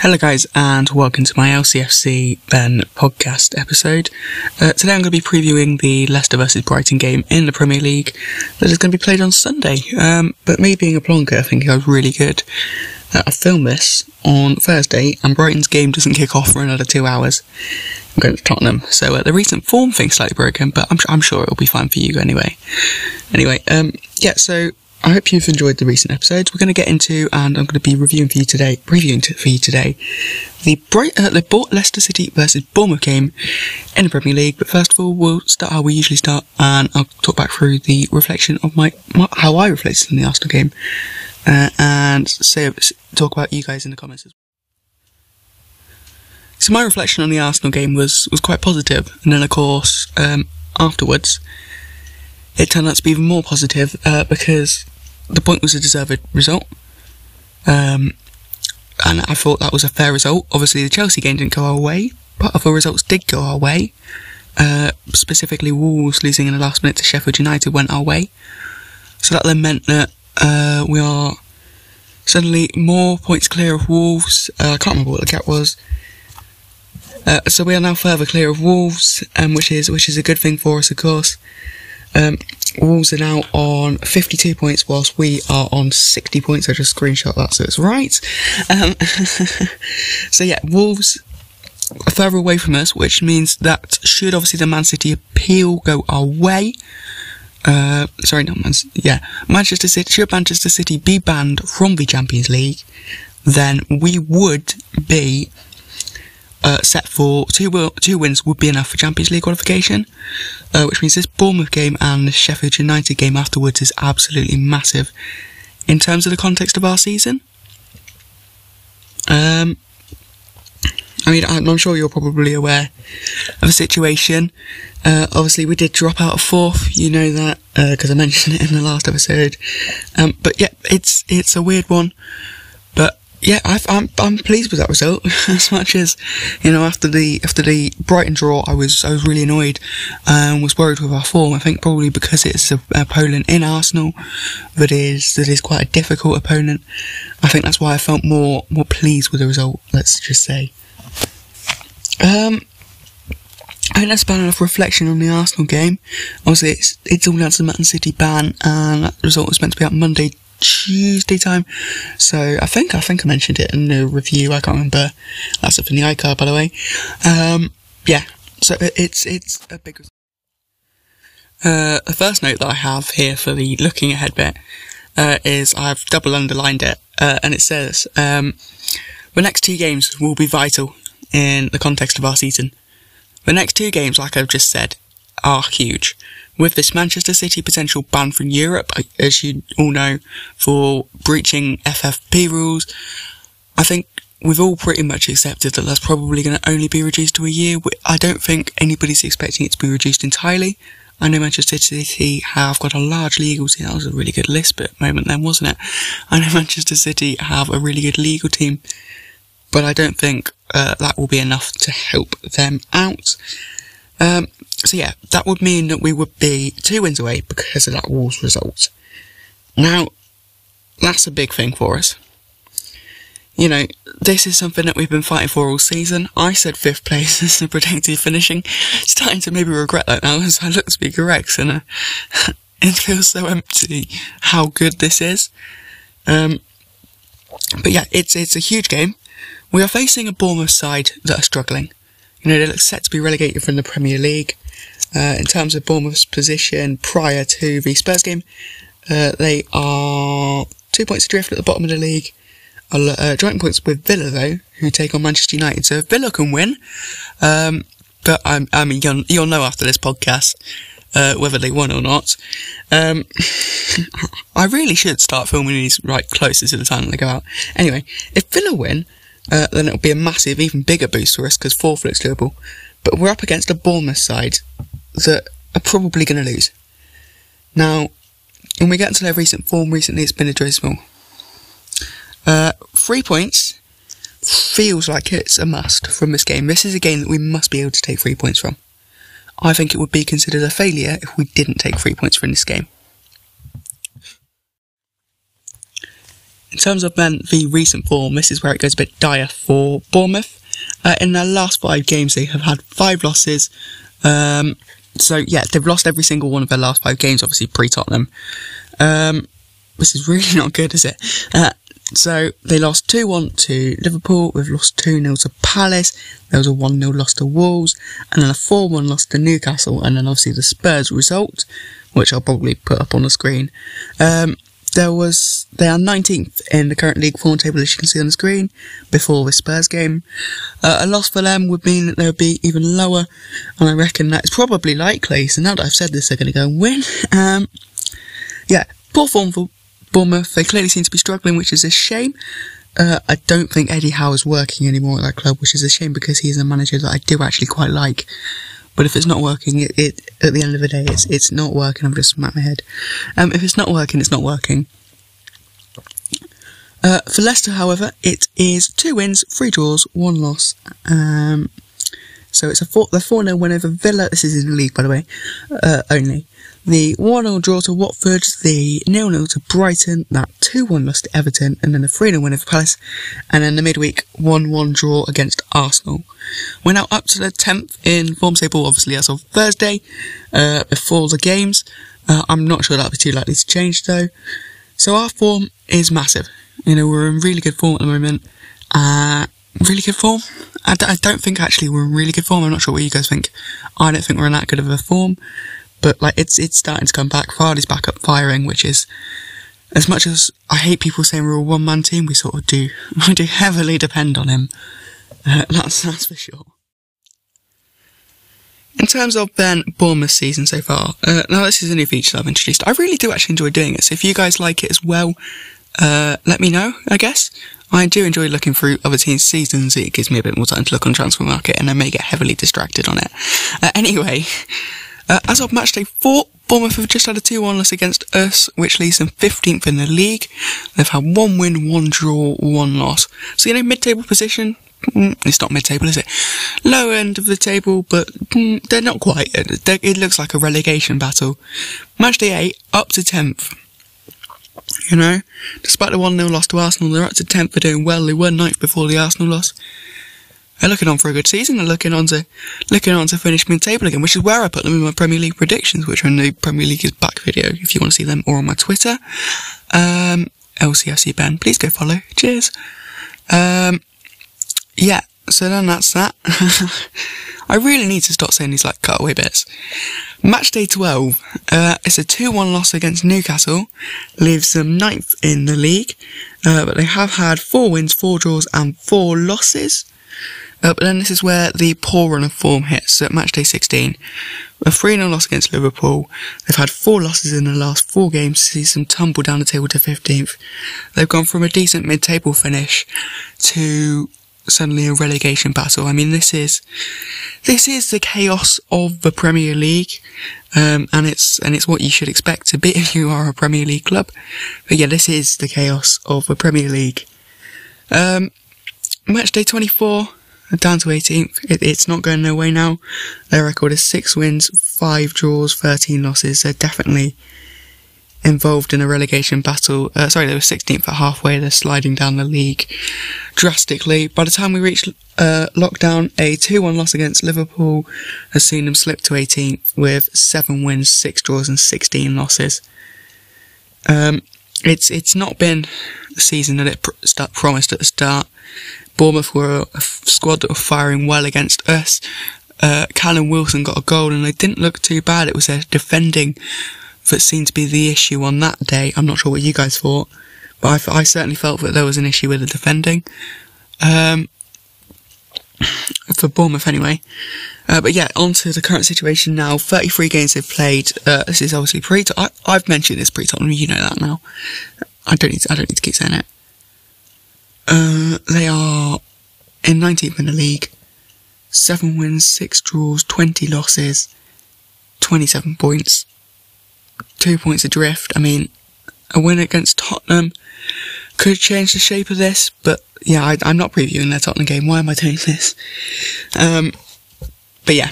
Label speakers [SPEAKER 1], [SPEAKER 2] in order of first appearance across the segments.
[SPEAKER 1] Hello, guys, and welcome to my LCFC Ben podcast episode. Uh, today I'm going to be previewing the Leicester versus Brighton game in the Premier League that is going to be played on Sunday. Um, but me being a plonker, I think I was really good. Uh, I filmed this on Thursday, and Brighton's game doesn't kick off for another two hours. I'm going to Tottenham, so uh, the recent form thing's slightly broken, but I'm, I'm sure it'll be fine for you anyway. Anyway, um, yeah, so I hope you've enjoyed the recent episodes. We're going to get into, and I'm going to be reviewing for you today, previewing for you today, the Bright, uh, the Leicester City versus Bournemouth game in the Premier League. But first of all, we'll start how we usually start, and I'll talk back through the reflection of my, my how I reflected on the Arsenal game, uh, and say talk about you guys in the comments. As well. So my reflection on the Arsenal game was was quite positive, and then of course um, afterwards it turned out to be even more positive uh, because the point was a deserved result. Um, and I thought that was a fair result. Obviously, the Chelsea game didn't go our way, but other results did go our way. Uh, specifically, Wolves losing in the last minute to Sheffield United went our way. So that then meant that uh, we are suddenly more points clear of Wolves. Uh, I can't remember what the gap was. Uh, so we are now further clear of Wolves, um, which is which is a good thing for us, of course. Um, Wolves are now on 52 points, whilst we are on 60 points. I just screenshot that so it's right. Um, so yeah, Wolves are further away from us, which means that should obviously the Man City appeal go our way. Uh, sorry, not Man. Yeah, Manchester City. Should Manchester City be banned from the Champions League, then we would be uh, set for two two wins would be enough for Champions League qualification, uh, which means this Bournemouth game and the Sheffield United game afterwards is absolutely massive in terms of the context of our season. Um, I mean, I'm, sure you're probably aware of the situation. Uh, obviously, we did drop out of fourth. You know that because uh, I mentioned it in the last episode. Um, but yeah, it's it's a weird one yeah, i am I'm, I'm pleased with that result. as much as you know, after the after the Brighton draw, I was I was really annoyed and was worried with our form. I think probably because it's a, opponent in Arsenal that is that is quite a difficult opponent. I think that's why I felt more more pleased with the result. Let's just say. Um, I think that's about enough reflection on the Arsenal game. Obviously, it's it's all down to the Man City ban, and that result was meant to be out Monday Tuesday time. So I think I think I mentioned it in the review. I can't remember. That's up in the iCar, by the way. Um, yeah. So it's it's a big. Uh, the first note that I have here for the looking ahead bit uh, is I've double underlined it, uh, and it says um, the next two games will be vital in the context of our season. The next two games, like I've just said, are huge with this Manchester City potential ban from Europe, as you all know, for breaching FFP rules, I think we've all pretty much accepted that that's probably going to only be reduced to a year. I don't think anybody's expecting it to be reduced entirely. I know Manchester City have got a large legal team. That was a really good list bit moment then, wasn't it? I know Manchester City have a really good legal team, but I don't think uh, that will be enough to help them out. Um, so yeah, that would mean that we would be two wins away because of that Wolves result. Now, that's a big thing for us. You know, this is something that we've been fighting for all season. I said fifth place as the predicted finishing. Starting to maybe regret that now as I look to be correct and uh, it feels so empty how good this is. Um, but yeah, it's, it's a huge game. We are facing a Bournemouth side that are struggling. You know, they look set to be relegated from the Premier League. Uh, in terms of Bournemouth's position prior to the Spurs game, uh, they are two points adrift at the bottom of the league. Uh, joint points with Villa though, who take on Manchester United. So if Villa can win, um, but I, I mean you'll, you'll, know after this podcast uh, whether they won or not. Um, I really should start filming these right closer to the time they go out. Anyway, if Villa win, uh, then it'll be a massive, even bigger boost for us because fourth looks doable. But we're up against a Bournemouth side that are probably going to lose. Now, when we get into their recent form, recently it's been a. Uh, three points feels like it's a must from this game. This is a game that we must be able to take three points from. I think it would be considered a failure if we didn't take three points from this game. in terms of then the recent form, this is where it goes a bit dire for Bournemouth. Uh, in their last five games, they have had five losses. Um, so yeah, they've lost every single one of their last five games, obviously pre-Tottenham. Um, this is really not good, is it? Uh, so they lost 2-1 to Liverpool, we've lost 2-0 to Palace, there was a 1-0 loss to Wolves, and then a 4-1 loss to Newcastle, and then obviously the Spurs result, which I'll probably put up on the screen. Um, there was they are 19th in the current league form table as you can see on the screen before the Spurs game. Uh, a loss for them would mean that they would be even lower, and I reckon that's probably likely. So now that I've said this, they're going to go and win. Um, yeah, poor form for Bournemouth. They clearly seem to be struggling, which is a shame. Uh, I don't think Eddie Howe is working anymore at that club, which is a shame because he's a manager that I do actually quite like. But if it's not working, it, it at the end of the day, it's it's not working. I'm just smack my head. Um, if it's not working, it's not working. Uh, for Leicester, however, it is two wins, three draws, one loss. Um, so it's a four, the 4 0 win over Villa. This is in the league, by the way, uh, only. The 1 0 draw to Watford, the 0 0 to Brighton, that 2 1 loss to Everton, and then the 3 0 win over Palace, and then the midweek 1 1 draw against Arsenal. We're now up to the 10th in form table, obviously, as of Thursday, uh, before the games. Uh, I'm not sure that'll be too likely to change though. So our form is massive. You know, we're in really good form at the moment. Uh, really good form. I d- I don't think actually we're in really good form. I'm not sure what you guys think. I don't think we're in that good of a form. But like it's it's starting to come back. Vardy's back up firing, which is as much as I hate people saying we're a one man team, we sort of do. I do heavily depend on him. Uh, that's that's for sure. In terms of then Bournemouth season so far, uh, now this is a new feature that I've introduced. I really do actually enjoy doing it. So if you guys like it as well, uh, let me know. I guess I do enjoy looking through other teams' seasons. It gives me a bit more time to look on transfer market, and I may get heavily distracted on it. Uh, anyway. Uh, as of match day four, Bournemouth have just had a 2-1 loss against us, which leaves them 15th in the league. They've had one win, one draw, one loss. So, you know, mid-table position, mm, it's not mid-table, is it? Low end of the table, but mm, they're not quite. It looks like a relegation battle. Match day 8, up to 10th. You know, despite the 1-0 loss to Arsenal, they're up to 10th for doing well. They were ninth before the Arsenal loss. They're looking on for a good season. They're looking on to looking on to finish mid-table again, which is where I put them in my Premier League predictions, which are in the Premier League is back video if you want to see them, or on my Twitter, um, LCFC Ben. Please go follow. Cheers. Um, yeah. So then that's that. I really need to stop saying these like cutaway bits. Match day 12, uh, it's a 2-1 loss against Newcastle, leaves them ninth in the league, uh, but they have had four wins, four draws, and four losses. Uh, but then this is where the poor run of form hits. So at match day 16, a 3 0 loss against Liverpool. They've had four losses in the last four games, sees them tumble down the table to 15th. They've gone from a decent mid table finish to suddenly a relegation battle. I mean, this is, this is the chaos of the Premier League. Um, and it's, and it's what you should expect to be if you are a Premier League club. But yeah, this is the chaos of the Premier League. Um, match day 24, down to 18th. It, it's not going no way now. Their record is six wins, five draws, 13 losses. They're definitely involved in a relegation battle. Uh, sorry, they were 16th at halfway. They're sliding down the league drastically. By the time we reach uh, lockdown, a 2-1 loss against Liverpool has seen them slip to 18th with seven wins, six draws, and 16 losses. Um, it's it's not been the season that it pr- start, promised at the start. Bournemouth were a squad that were firing well against us. Uh, Callum Wilson got a goal and they didn't look too bad. It was their defending that seemed to be the issue on that day. I'm not sure what you guys thought, but I, I certainly felt that there was an issue with the defending. Um, for Bournemouth anyway. Uh, but yeah, on to the current situation now. 33 games they've played. Uh, this is obviously pre I, have mentioned this pre Tottenham, you know that now. I don't need to, I don't need to keep saying it. Uh, they are in 19th in the league. 7 wins, 6 draws, 20 losses, 27 points. 2 points adrift. I mean, a win against Tottenham could change the shape of this, but yeah, I, am not previewing their Tottenham game. Why am I doing this? Um, but yeah,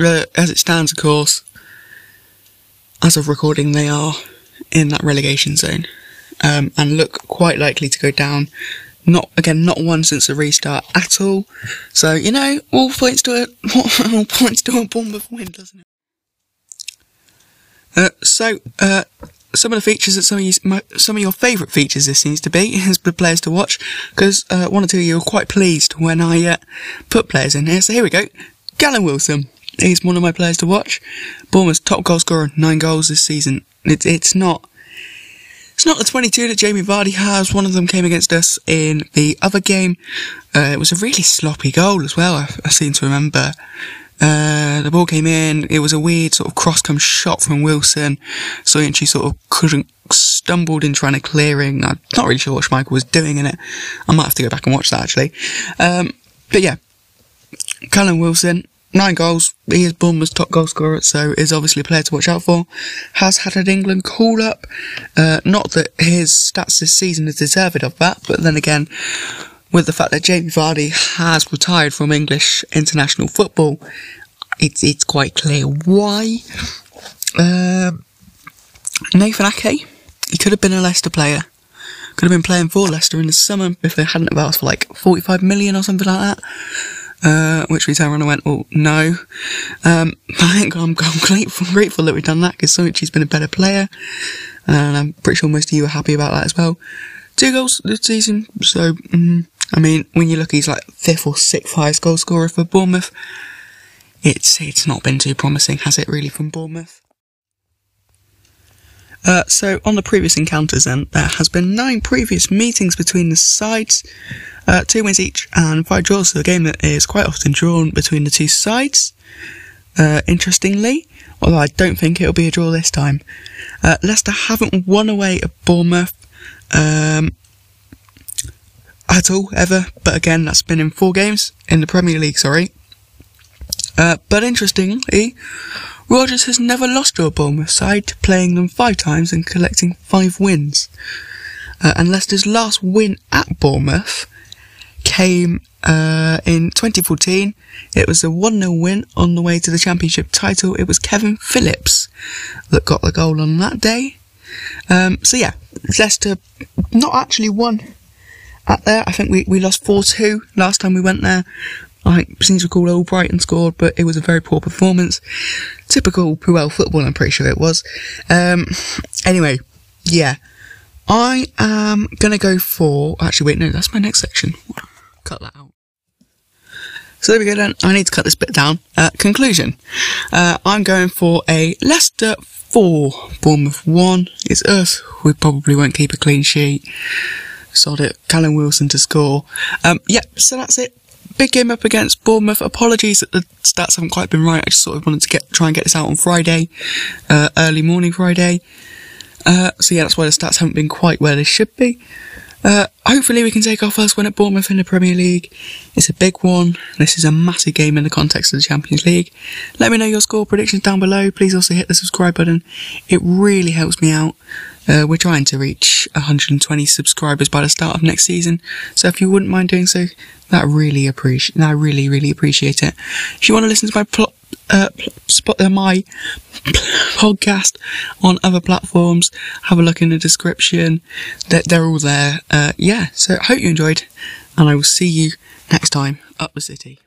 [SPEAKER 1] uh, as it stands, of course, as of recording, they are in that relegation zone. um, and look quite likely to go down. Not again, not one since the restart at all. So you know, all points to it. All points to a Bournemouth win, doesn't it? Uh, so, uh, some of the features that some of you, my, some of your favourite features this seems to be is the players to watch because uh, one or two of you were quite pleased when I uh, put players in here. So here we go. Callum Wilson. He's one of my players to watch. Bournemouth's top goal scorer, nine goals this season. It, it's not. It's not the 22 that Jamie Vardy has. One of them came against us in the other game. Uh, it was a really sloppy goal as well. I, I seem to remember. Uh, the ball came in. It was a weird sort of cross come shot from Wilson. So she sort of couldn't stumbled in trying to clearing. I'm not really sure what Schmeichel was doing in it. I might have to go back and watch that actually. Um, but yeah, Callum Wilson, nine goals. He is Bournemouth's top goal scorer, so is obviously a player to watch out for. Has had an England call up. Uh, not that his stats this season is deserved of that, but then again, with the fact that Jamie Vardy has retired from English international football, it's it's quite clear why. Um, Nathan Ake, he could have been a Leicester player. Could have been playing for Leicester in the summer if they hadn't have asked for like 45 million or something like that. Uh, which we turned around and went, oh, no. Um, I think I'm, I'm grateful, grateful that we've done that because Söyüncü's been a better player. And I'm pretty sure most of you are happy about that as well. Two goals this season, so, mm, I mean, when you look, he's like fifth or sixth highest goal scorer for Bournemouth. It's it's not been too promising, has it? Really, from Bournemouth. Uh, so on the previous encounters, then there has been nine previous meetings between the sides, uh, two wins each and five draws. So a game that is quite often drawn between the two sides. Uh, interestingly, although I don't think it'll be a draw this time, uh, Leicester haven't won away at Bournemouth um, at all ever. But again, that's been in four games in the Premier League. Sorry. Uh, but interestingly, Rodgers has never lost to a Bournemouth side, playing them five times and collecting five wins. Uh, and Leicester's last win at Bournemouth came uh, in 2014. It was a 1 0 win on the way to the championship title. It was Kevin Phillips that got the goal on that day. Um, so yeah, Leicester not actually won at there. I think we, we lost 4 2 last time we went there. I seem to recall all Brighton scored, but it was a very poor performance. Typical Puel football, I'm pretty sure it was. Um, anyway, yeah. I am gonna go for, actually wait, no, that's my next section. Cut that out. So there we go then. I need to cut this bit down. Uh, conclusion. Uh, I'm going for a Leicester 4, Bournemouth 1. It's us. We probably won't keep a clean sheet. Sod it. Callum Wilson to score. Um, yeah, so that's it big game up against Bournemouth. Apologies that the stats haven't quite been right. I just sort of wanted to get try and get this out on Friday, uh, early morning Friday. Uh, so yeah, that's why the stats haven't been quite where they should be. Uh, hopefully we can take our first win at Bournemouth in the Premier League. It's a big one. This is a massive game in the context of the Champions League. Let me know your score predictions down below. Please also hit the subscribe button. It really helps me out. Uh, we're trying to reach 120 subscribers by the start of next season. So if you wouldn't mind doing so, that really appreciate. I really, really appreciate it. If you want to listen to my plot, uh, spot uh, my podcast on other platforms, have a look in the description. They're, they're all there. Uh, yeah. So I hope you enjoyed, and I will see you next time up the city.